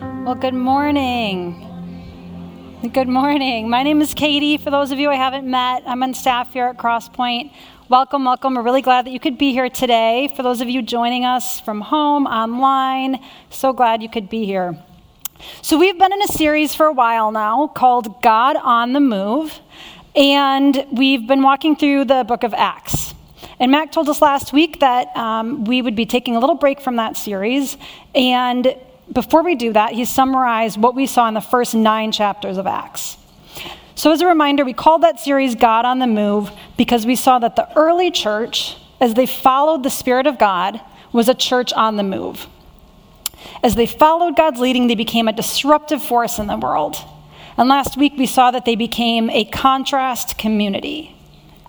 Well, good morning. Good morning. My name is Katie. For those of you I haven't met, I'm on staff here at Crosspoint. Welcome, welcome. We're really glad that you could be here today. For those of you joining us from home, online, so glad you could be here. So, we've been in a series for a while now called God on the Move, and we've been walking through the book of Acts. And Mac told us last week that um, we would be taking a little break from that series, and before we do that, he summarized what we saw in the first nine chapters of Acts. So, as a reminder, we called that series God on the Move because we saw that the early church, as they followed the Spirit of God, was a church on the move. As they followed God's leading, they became a disruptive force in the world. And last week, we saw that they became a contrast community,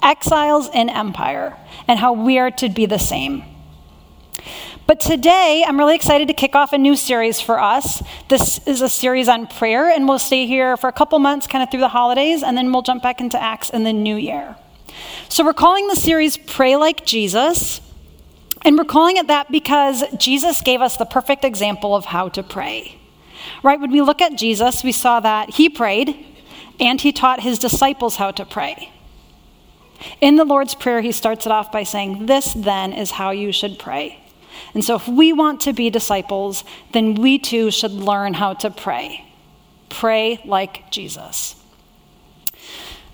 exiles in empire, and how we are to be the same. But today, I'm really excited to kick off a new series for us. This is a series on prayer, and we'll stay here for a couple months, kind of through the holidays, and then we'll jump back into Acts in the new year. So, we're calling the series Pray Like Jesus, and we're calling it that because Jesus gave us the perfect example of how to pray. Right? When we look at Jesus, we saw that he prayed and he taught his disciples how to pray. In the Lord's Prayer, he starts it off by saying, This then is how you should pray. And so, if we want to be disciples, then we too should learn how to pray. Pray like Jesus.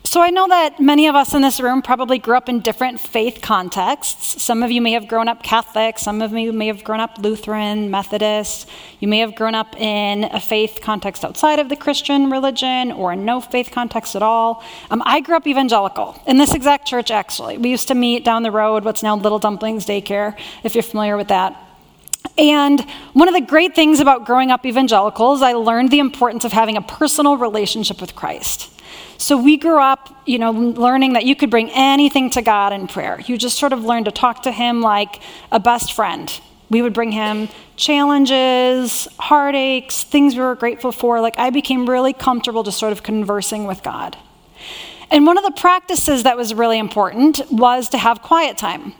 So, I know that many of us in this room probably grew up in different faith contexts. Some of you may have grown up Catholic, some of you may have grown up Lutheran, Methodist. You may have grown up in a faith context outside of the Christian religion or no faith context at all. Um, I grew up evangelical in this exact church, actually. We used to meet down the road, what's now Little Dumplings Daycare, if you're familiar with that. And one of the great things about growing up evangelical is I learned the importance of having a personal relationship with Christ. So we grew up, you know, learning that you could bring anything to God in prayer. You just sort of learned to talk to Him like a best friend. We would bring Him challenges, heartaches, things we were grateful for. Like I became really comfortable just sort of conversing with God. And one of the practices that was really important was to have quiet time.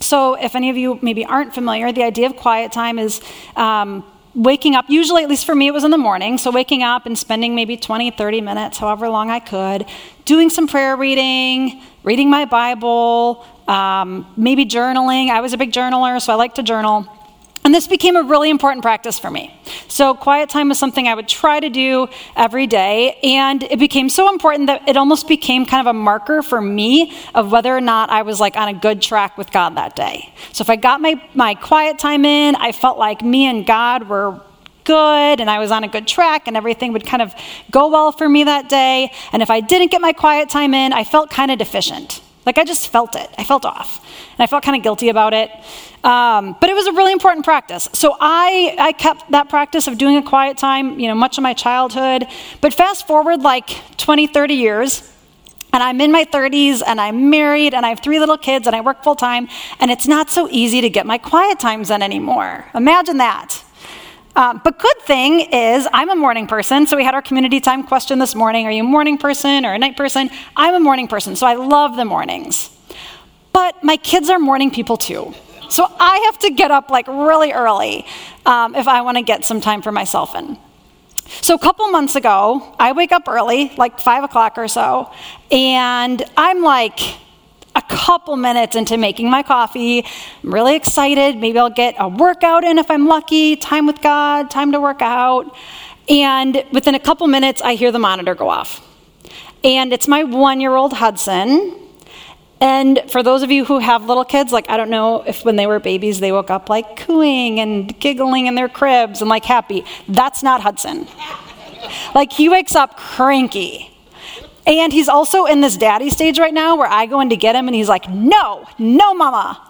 So, if any of you maybe aren't familiar, the idea of quiet time is um, waking up, usually, at least for me, it was in the morning. So, waking up and spending maybe 20, 30 minutes, however long I could, doing some prayer reading, reading my Bible, um, maybe journaling. I was a big journaler, so I like to journal. And this became a really important practice for me. So, quiet time was something I would try to do every day. And it became so important that it almost became kind of a marker for me of whether or not I was like on a good track with God that day. So, if I got my, my quiet time in, I felt like me and God were good and I was on a good track and everything would kind of go well for me that day. And if I didn't get my quiet time in, I felt kind of deficient. Like I just felt it. I felt off. And I felt kind of guilty about it. Um, but it was a really important practice. So I, I kept that practice of doing a quiet time, you know, much of my childhood. But fast forward like 20, 30 years, and I'm in my 30s and I'm married and I have three little kids and I work full time, and it's not so easy to get my quiet times in anymore. Imagine that. Um, but good thing is, I'm a morning person. So we had our community time question this morning Are you a morning person or a night person? I'm a morning person, so I love the mornings. But my kids are morning people too. So I have to get up like really early um, if I want to get some time for myself in. So a couple months ago, I wake up early, like five o'clock or so, and I'm like, couple minutes into making my coffee. I'm really excited. Maybe I'll get a workout in if I'm lucky, time with God, time to work out. And within a couple minutes, I hear the monitor go off. And it's my one year old Hudson. And for those of you who have little kids, like I don't know if when they were babies they woke up like cooing and giggling in their cribs and like happy. That's not Hudson. Like he wakes up cranky. And he's also in this daddy stage right now where I go in to get him and he's like, no, no, mama.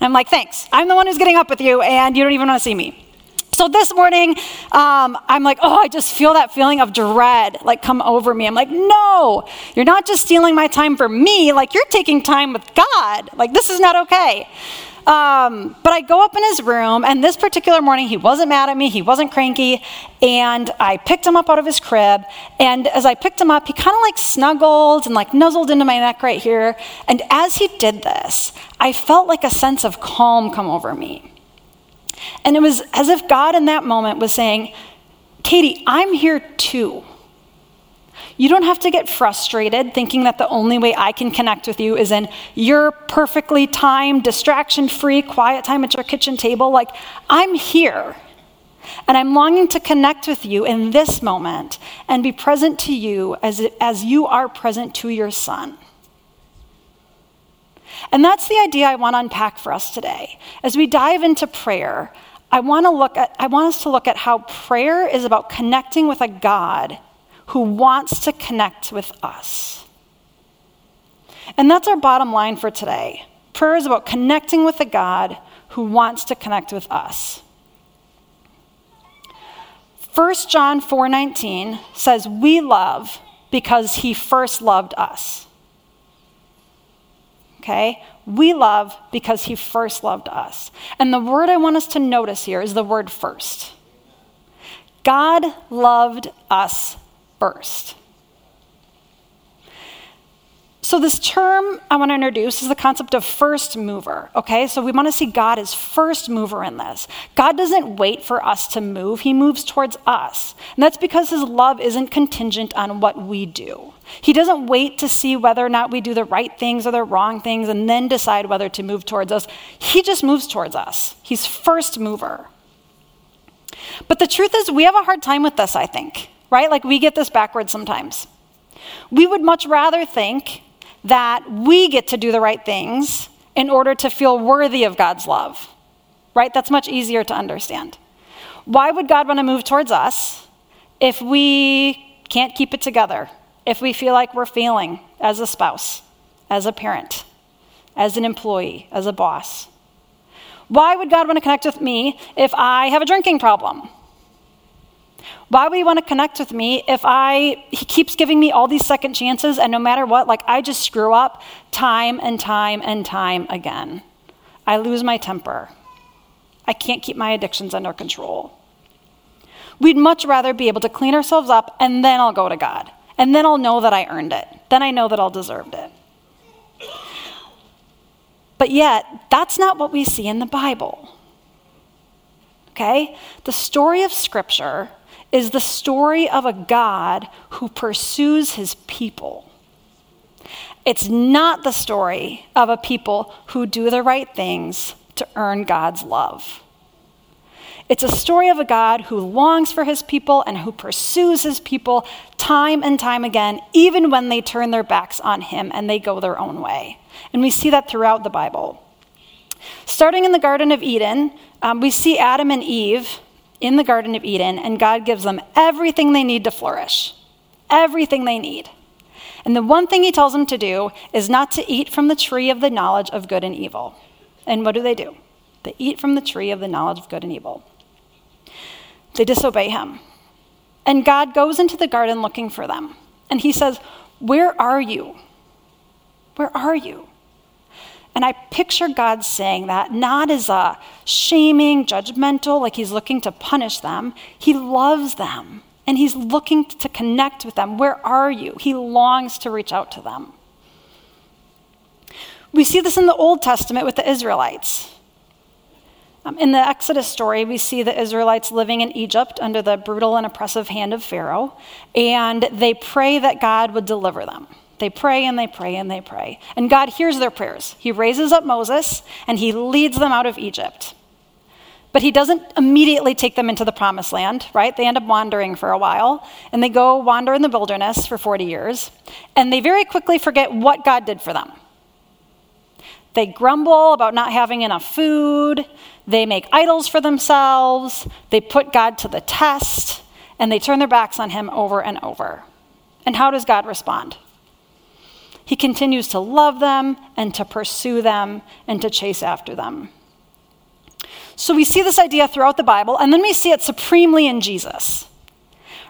And I'm like, thanks. I'm the one who's getting up with you and you don't even want to see me. So this morning, um, I'm like, oh, I just feel that feeling of dread like come over me. I'm like, no, you're not just stealing my time for me, like you're taking time with God. Like this is not okay. Um, but I go up in his room, and this particular morning, he wasn't mad at me, he wasn't cranky, and I picked him up out of his crib. And as I picked him up, he kind of like snuggled and like nuzzled into my neck right here. And as he did this, I felt like a sense of calm come over me. And it was as if God in that moment was saying, Katie, I'm here too. You don't have to get frustrated thinking that the only way I can connect with you is in your perfectly timed, distraction free, quiet time at your kitchen table. Like, I'm here. And I'm longing to connect with you in this moment and be present to you as, as you are present to your son. And that's the idea I want to unpack for us today. As we dive into prayer, I want to look at I want us to look at how prayer is about connecting with a God who wants to connect with us. And that's our bottom line for today. Prayer is about connecting with a God who wants to connect with us. 1 John 4:19 says we love because he first loved us. Okay? We love because he first loved us. And the word I want us to notice here is the word first. God loved us first. So, this term I want to introduce is the concept of first mover, okay? So, we want to see God as first mover in this. God doesn't wait for us to move, He moves towards us. And that's because His love isn't contingent on what we do. He doesn't wait to see whether or not we do the right things or the wrong things and then decide whether to move towards us. He just moves towards us. He's first mover. But the truth is, we have a hard time with this, I think right? Like we get this backwards sometimes. We would much rather think that we get to do the right things in order to feel worthy of God's love, right? That's much easier to understand. Why would God want to move towards us if we can't keep it together, if we feel like we're failing as a spouse, as a parent, as an employee, as a boss? Why would God want to connect with me if I have a drinking problem? Why would he want to connect with me if I he keeps giving me all these second chances and no matter what, like I just screw up time and time and time again? I lose my temper. I can't keep my addictions under control. We'd much rather be able to clean ourselves up and then I'll go to God. And then I'll know that I earned it. Then I know that I'll deserved it. But yet, that's not what we see in the Bible. Okay? The story of Scripture is the story of a God who pursues his people. It's not the story of a people who do the right things to earn God's love. It's a story of a God who longs for his people and who pursues his people time and time again, even when they turn their backs on him and they go their own way. And we see that throughout the Bible. Starting in the Garden of Eden, um, we see Adam and Eve in the Garden of Eden, and God gives them everything they need to flourish. Everything they need. And the one thing He tells them to do is not to eat from the tree of the knowledge of good and evil. And what do they do? They eat from the tree of the knowledge of good and evil. They disobey Him. And God goes into the garden looking for them. And He says, Where are you? Where are you? And I picture God saying that not as a shaming, judgmental, like he's looking to punish them. He loves them and he's looking to connect with them. Where are you? He longs to reach out to them. We see this in the Old Testament with the Israelites. Um, in the Exodus story, we see the Israelites living in Egypt under the brutal and oppressive hand of Pharaoh, and they pray that God would deliver them. They pray and they pray and they pray. And God hears their prayers. He raises up Moses and he leads them out of Egypt. But he doesn't immediately take them into the promised land, right? They end up wandering for a while and they go wander in the wilderness for 40 years. And they very quickly forget what God did for them. They grumble about not having enough food. They make idols for themselves. They put God to the test and they turn their backs on him over and over. And how does God respond? He continues to love them and to pursue them and to chase after them. So we see this idea throughout the Bible, and then we see it supremely in Jesus.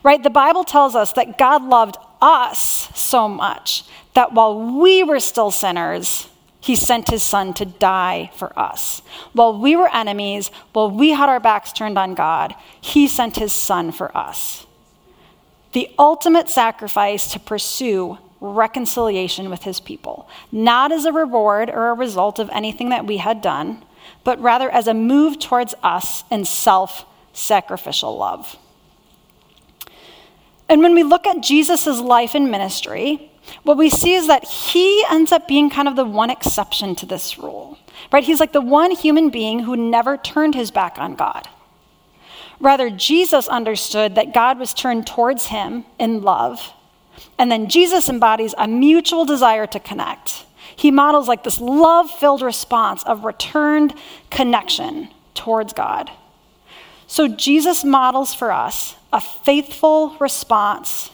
Right? The Bible tells us that God loved us so much that while we were still sinners, he sent his son to die for us. While we were enemies, while we had our backs turned on God, he sent his son for us. The ultimate sacrifice to pursue reconciliation with his people, not as a reward or a result of anything that we had done, but rather as a move towards us in self sacrificial love. And when we look at Jesus' life and ministry, what we see is that he ends up being kind of the one exception to this rule, right? He's like the one human being who never turned his back on God. Rather, Jesus understood that God was turned towards him in love. And then Jesus embodies a mutual desire to connect. He models like this love filled response of returned connection towards God. So Jesus models for us a faithful response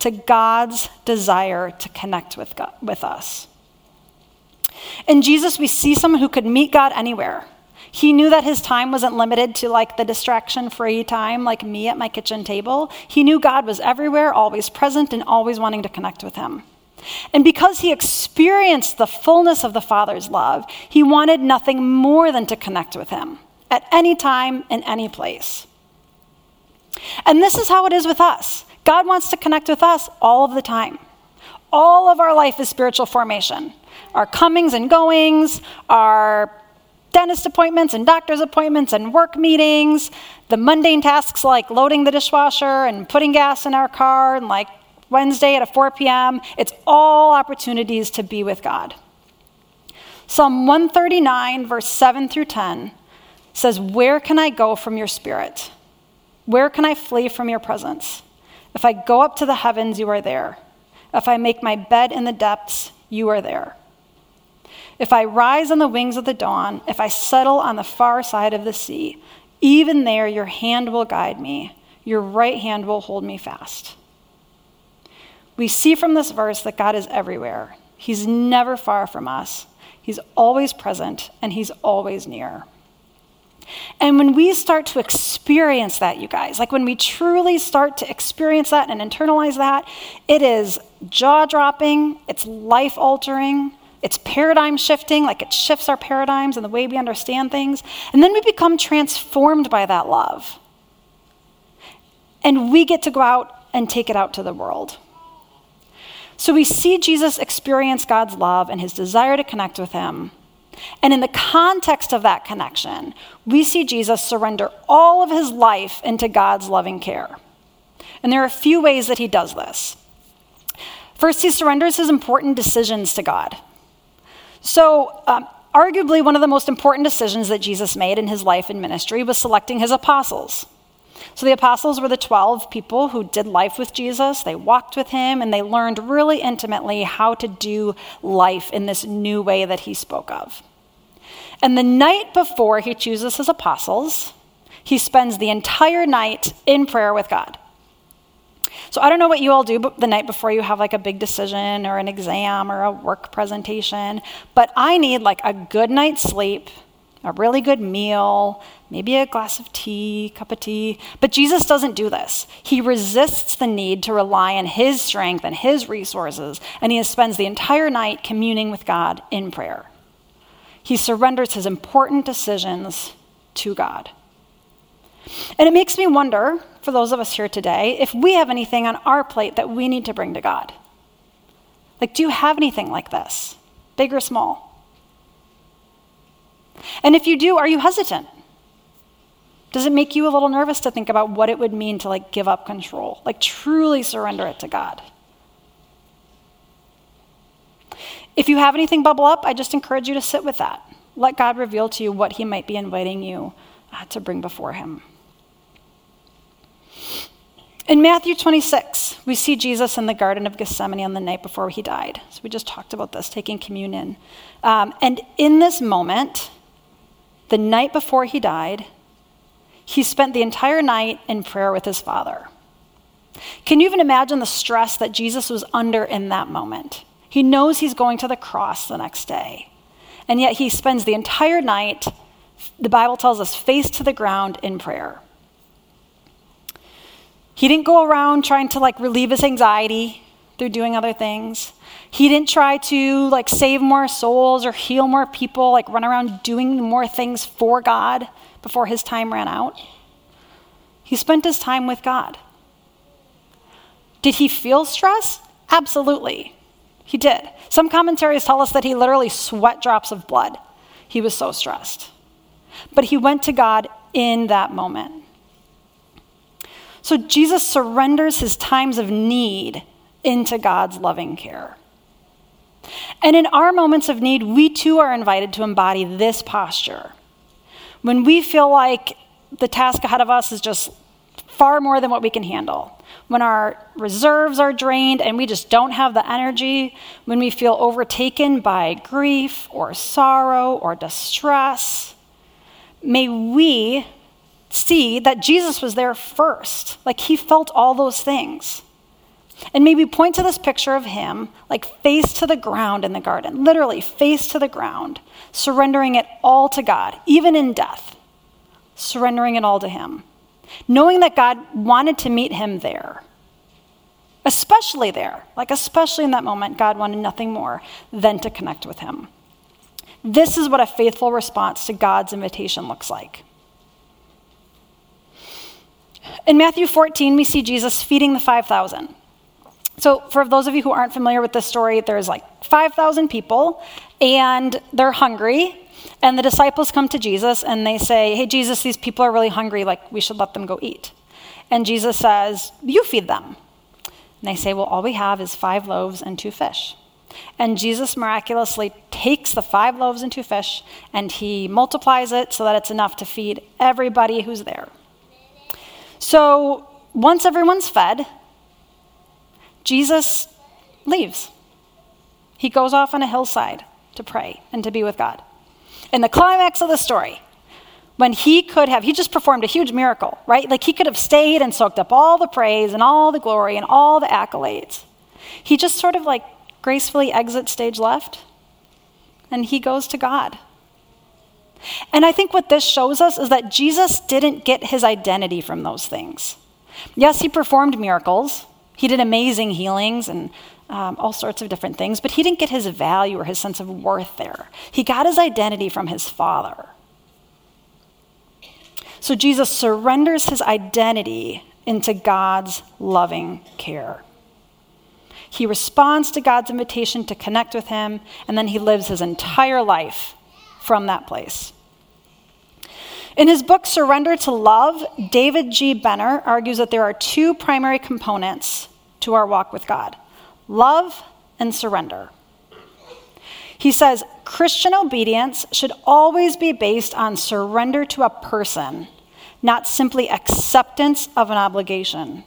to God's desire to connect with, God, with us. In Jesus, we see someone who could meet God anywhere. He knew that his time wasn't limited to like the distraction free time, like me at my kitchen table. He knew God was everywhere, always present, and always wanting to connect with him. And because he experienced the fullness of the Father's love, he wanted nothing more than to connect with him at any time, in any place. And this is how it is with us. God wants to connect with us all of the time. All of our life is spiritual formation. Our comings and goings, our dentist appointments and doctor's appointments and work meetings, the mundane tasks like loading the dishwasher and putting gas in our car and like Wednesday at a 4 p.m. It's all opportunities to be with God. Psalm 139, verse 7 through 10 says, Where can I go from your spirit? Where can I flee from your presence? If I go up to the heavens, you are there. If I make my bed in the depths, you are there. If I rise on the wings of the dawn, if I settle on the far side of the sea, even there your hand will guide me, your right hand will hold me fast. We see from this verse that God is everywhere. He's never far from us, He's always present, and He's always near. And when we start to experience that, you guys, like when we truly start to experience that and internalize that, it is jaw dropping, it's life altering, it's paradigm shifting, like it shifts our paradigms and the way we understand things. And then we become transformed by that love. And we get to go out and take it out to the world. So we see Jesus experience God's love and his desire to connect with him. And in the context of that connection, we see Jesus surrender all of his life into God's loving care. And there are a few ways that he does this. First, he surrenders his important decisions to God. So, um, arguably, one of the most important decisions that Jesus made in his life and ministry was selecting his apostles. So the apostles were the 12 people who did life with Jesus. They walked with him and they learned really intimately how to do life in this new way that he spoke of. And the night before he chooses his apostles, he spends the entire night in prayer with God. So I don't know what you all do but the night before you have like a big decision or an exam or a work presentation, but I need like a good night's sleep a really good meal, maybe a glass of tea, cup of tea. But Jesus doesn't do this. He resists the need to rely on his strength and his resources, and he spends the entire night communing with God in prayer. He surrenders his important decisions to God. And it makes me wonder, for those of us here today, if we have anything on our plate that we need to bring to God. Like, do you have anything like this, big or small? And if you do, are you hesitant? Does it make you a little nervous to think about what it would mean to like give up control, like truly surrender it to God? If you have anything bubble up, I just encourage you to sit with that. Let God reveal to you what He might be inviting you uh, to bring before Him. In Matthew 26, we see Jesus in the Garden of Gethsemane on the night before he died. So we just talked about this, taking communion. Um, and in this moment, the night before he died, he spent the entire night in prayer with his Father. Can you even imagine the stress that Jesus was under in that moment? He knows he's going to the cross the next day. And yet he spends the entire night, the Bible tells us, face to the ground in prayer. He didn't go around trying to like relieve his anxiety through doing other things. He didn't try to like save more souls or heal more people, like run around doing more things for God before his time ran out. He spent his time with God. Did he feel stress? Absolutely. He did. Some commentaries tell us that he literally sweat drops of blood. He was so stressed. But he went to God in that moment. So Jesus surrenders his times of need into God's loving care. And in our moments of need, we too are invited to embody this posture. When we feel like the task ahead of us is just far more than what we can handle, when our reserves are drained and we just don't have the energy, when we feel overtaken by grief or sorrow or distress, may we see that Jesus was there first. Like he felt all those things. And maybe point to this picture of him, like face to the ground in the garden, literally face to the ground, surrendering it all to God, even in death, surrendering it all to him, knowing that God wanted to meet him there. Especially there, like especially in that moment, God wanted nothing more than to connect with him. This is what a faithful response to God's invitation looks like. In Matthew 14, we see Jesus feeding the 5,000. So, for those of you who aren't familiar with this story, there's like 5,000 people, and they're hungry. And the disciples come to Jesus and they say, Hey, Jesus, these people are really hungry. Like, we should let them go eat. And Jesus says, You feed them. And they say, Well, all we have is five loaves and two fish. And Jesus miraculously takes the five loaves and two fish and he multiplies it so that it's enough to feed everybody who's there. So, once everyone's fed, Jesus leaves. He goes off on a hillside to pray and to be with God. In the climax of the story, when he could have, he just performed a huge miracle, right? Like he could have stayed and soaked up all the praise and all the glory and all the accolades. He just sort of like gracefully exits stage left and he goes to God. And I think what this shows us is that Jesus didn't get his identity from those things. Yes, he performed miracles, he did amazing healings and um, all sorts of different things, but he didn't get his value or his sense of worth there. He got his identity from his Father. So Jesus surrenders his identity into God's loving care. He responds to God's invitation to connect with him, and then he lives his entire life from that place. In his book, Surrender to Love, David G. Benner argues that there are two primary components to our walk with God love and surrender. He says Christian obedience should always be based on surrender to a person, not simply acceptance of an obligation.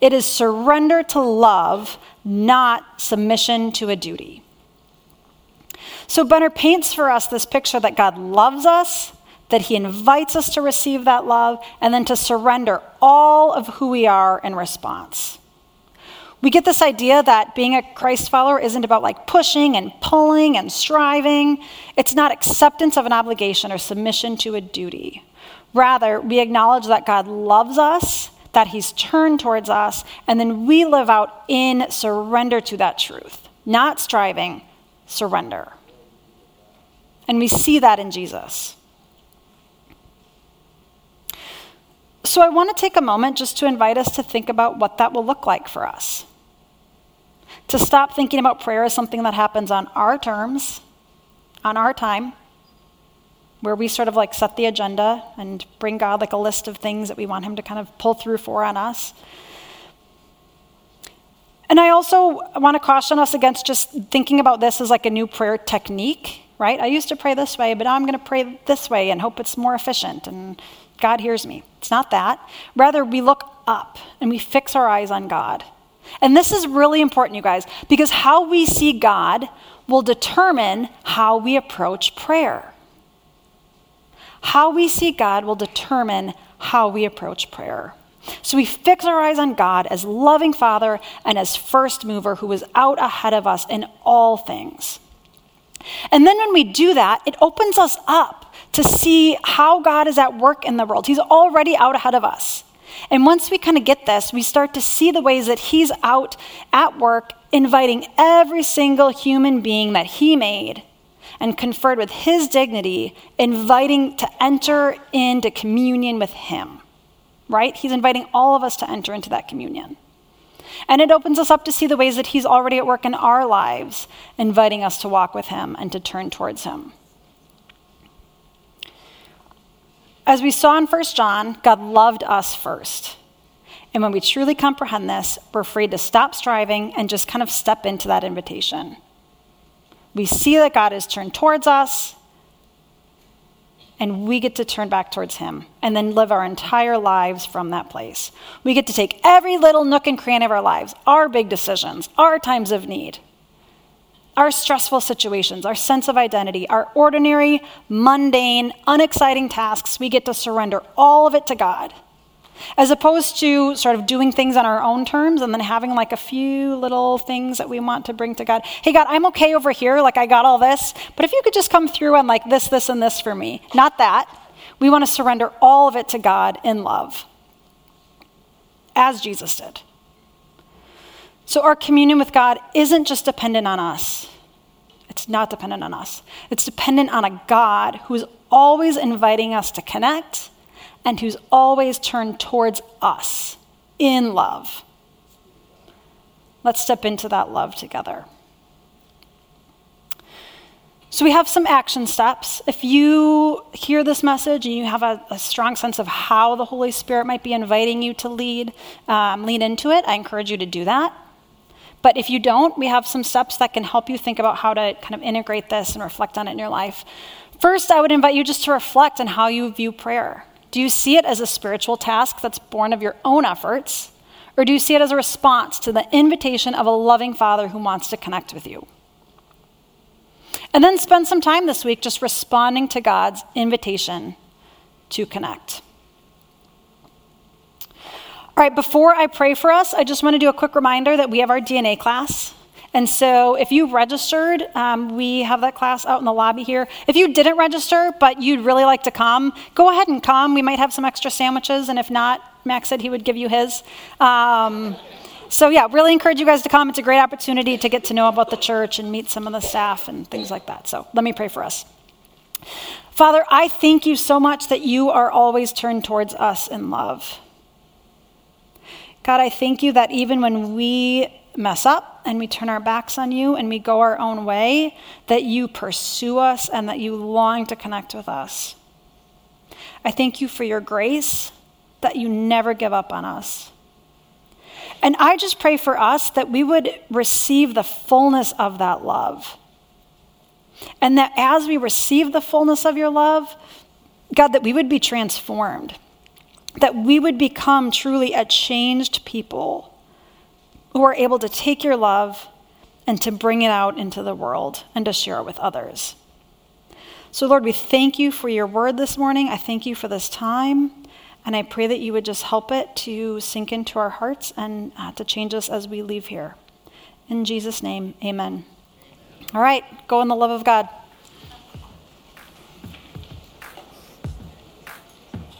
It is surrender to love, not submission to a duty. So Benner paints for us this picture that God loves us that he invites us to receive that love and then to surrender all of who we are in response. We get this idea that being a Christ follower isn't about like pushing and pulling and striving. It's not acceptance of an obligation or submission to a duty. Rather, we acknowledge that God loves us, that He's turned towards us, and then we live out in surrender to that truth. Not striving, surrender. And we see that in Jesus. So I want to take a moment just to invite us to think about what that will look like for us. To stop thinking about prayer as something that happens on our terms, on our time, where we sort of like set the agenda and bring God like a list of things that we want Him to kind of pull through for on us. And I also want to caution us against just thinking about this as like a new prayer technique, right? I used to pray this way, but I'm going to pray this way and hope it's more efficient and God hears me. It's not that. Rather, we look up and we fix our eyes on God. And this is really important, you guys, because how we see God will determine how we approach prayer. How we see God will determine how we approach prayer. So we fix our eyes on God as loving Father and as first mover who is out ahead of us in all things. And then when we do that, it opens us up to see how God is at work in the world. He's already out ahead of us. And once we kind of get this, we start to see the ways that He's out at work, inviting every single human being that He made and conferred with His dignity, inviting to enter into communion with Him. Right? He's inviting all of us to enter into that communion. And it opens us up to see the ways that He's already at work in our lives, inviting us to walk with Him and to turn towards Him. As we saw in 1 John, God loved us first. And when we truly comprehend this, we're free to stop striving and just kind of step into that invitation. We see that God has turned towards us, and we get to turn back towards Him and then live our entire lives from that place. We get to take every little nook and cranny of our lives, our big decisions, our times of need, our stressful situations, our sense of identity, our ordinary, mundane, unexciting tasks. We get to surrender all of it to God as opposed to sort of doing things on our own terms and then having like a few little things that we want to bring to God. Hey, God, I'm okay over here. Like, I got all this. But if you could just come through and like this, this, and this for me. Not that. We want to surrender all of it to God in love, as Jesus did. So, our communion with God isn't just dependent on us. It's not dependent on us. It's dependent on a God who's always inviting us to connect and who's always turned towards us in love. Let's step into that love together. So, we have some action steps. If you hear this message and you have a, a strong sense of how the Holy Spirit might be inviting you to lead, um, lean into it, I encourage you to do that. But if you don't, we have some steps that can help you think about how to kind of integrate this and reflect on it in your life. First, I would invite you just to reflect on how you view prayer. Do you see it as a spiritual task that's born of your own efforts? Or do you see it as a response to the invitation of a loving Father who wants to connect with you? And then spend some time this week just responding to God's invitation to connect. All right, before I pray for us, I just want to do a quick reminder that we have our DNA class. And so if you registered, um, we have that class out in the lobby here. If you didn't register, but you'd really like to come, go ahead and come. We might have some extra sandwiches, and if not, Max said he would give you his. Um, so, yeah, really encourage you guys to come. It's a great opportunity to get to know about the church and meet some of the staff and things like that. So, let me pray for us. Father, I thank you so much that you are always turned towards us in love. God, I thank you that even when we mess up and we turn our backs on you and we go our own way, that you pursue us and that you long to connect with us. I thank you for your grace, that you never give up on us. And I just pray for us that we would receive the fullness of that love. And that as we receive the fullness of your love, God, that we would be transformed, that we would become truly a changed people who are able to take your love and to bring it out into the world and to share it with others. So, Lord, we thank you for your word this morning. I thank you for this time. And I pray that you would just help it to sink into our hearts and uh, to change us as we leave here. In Jesus' name, amen. All right, go in the love of God.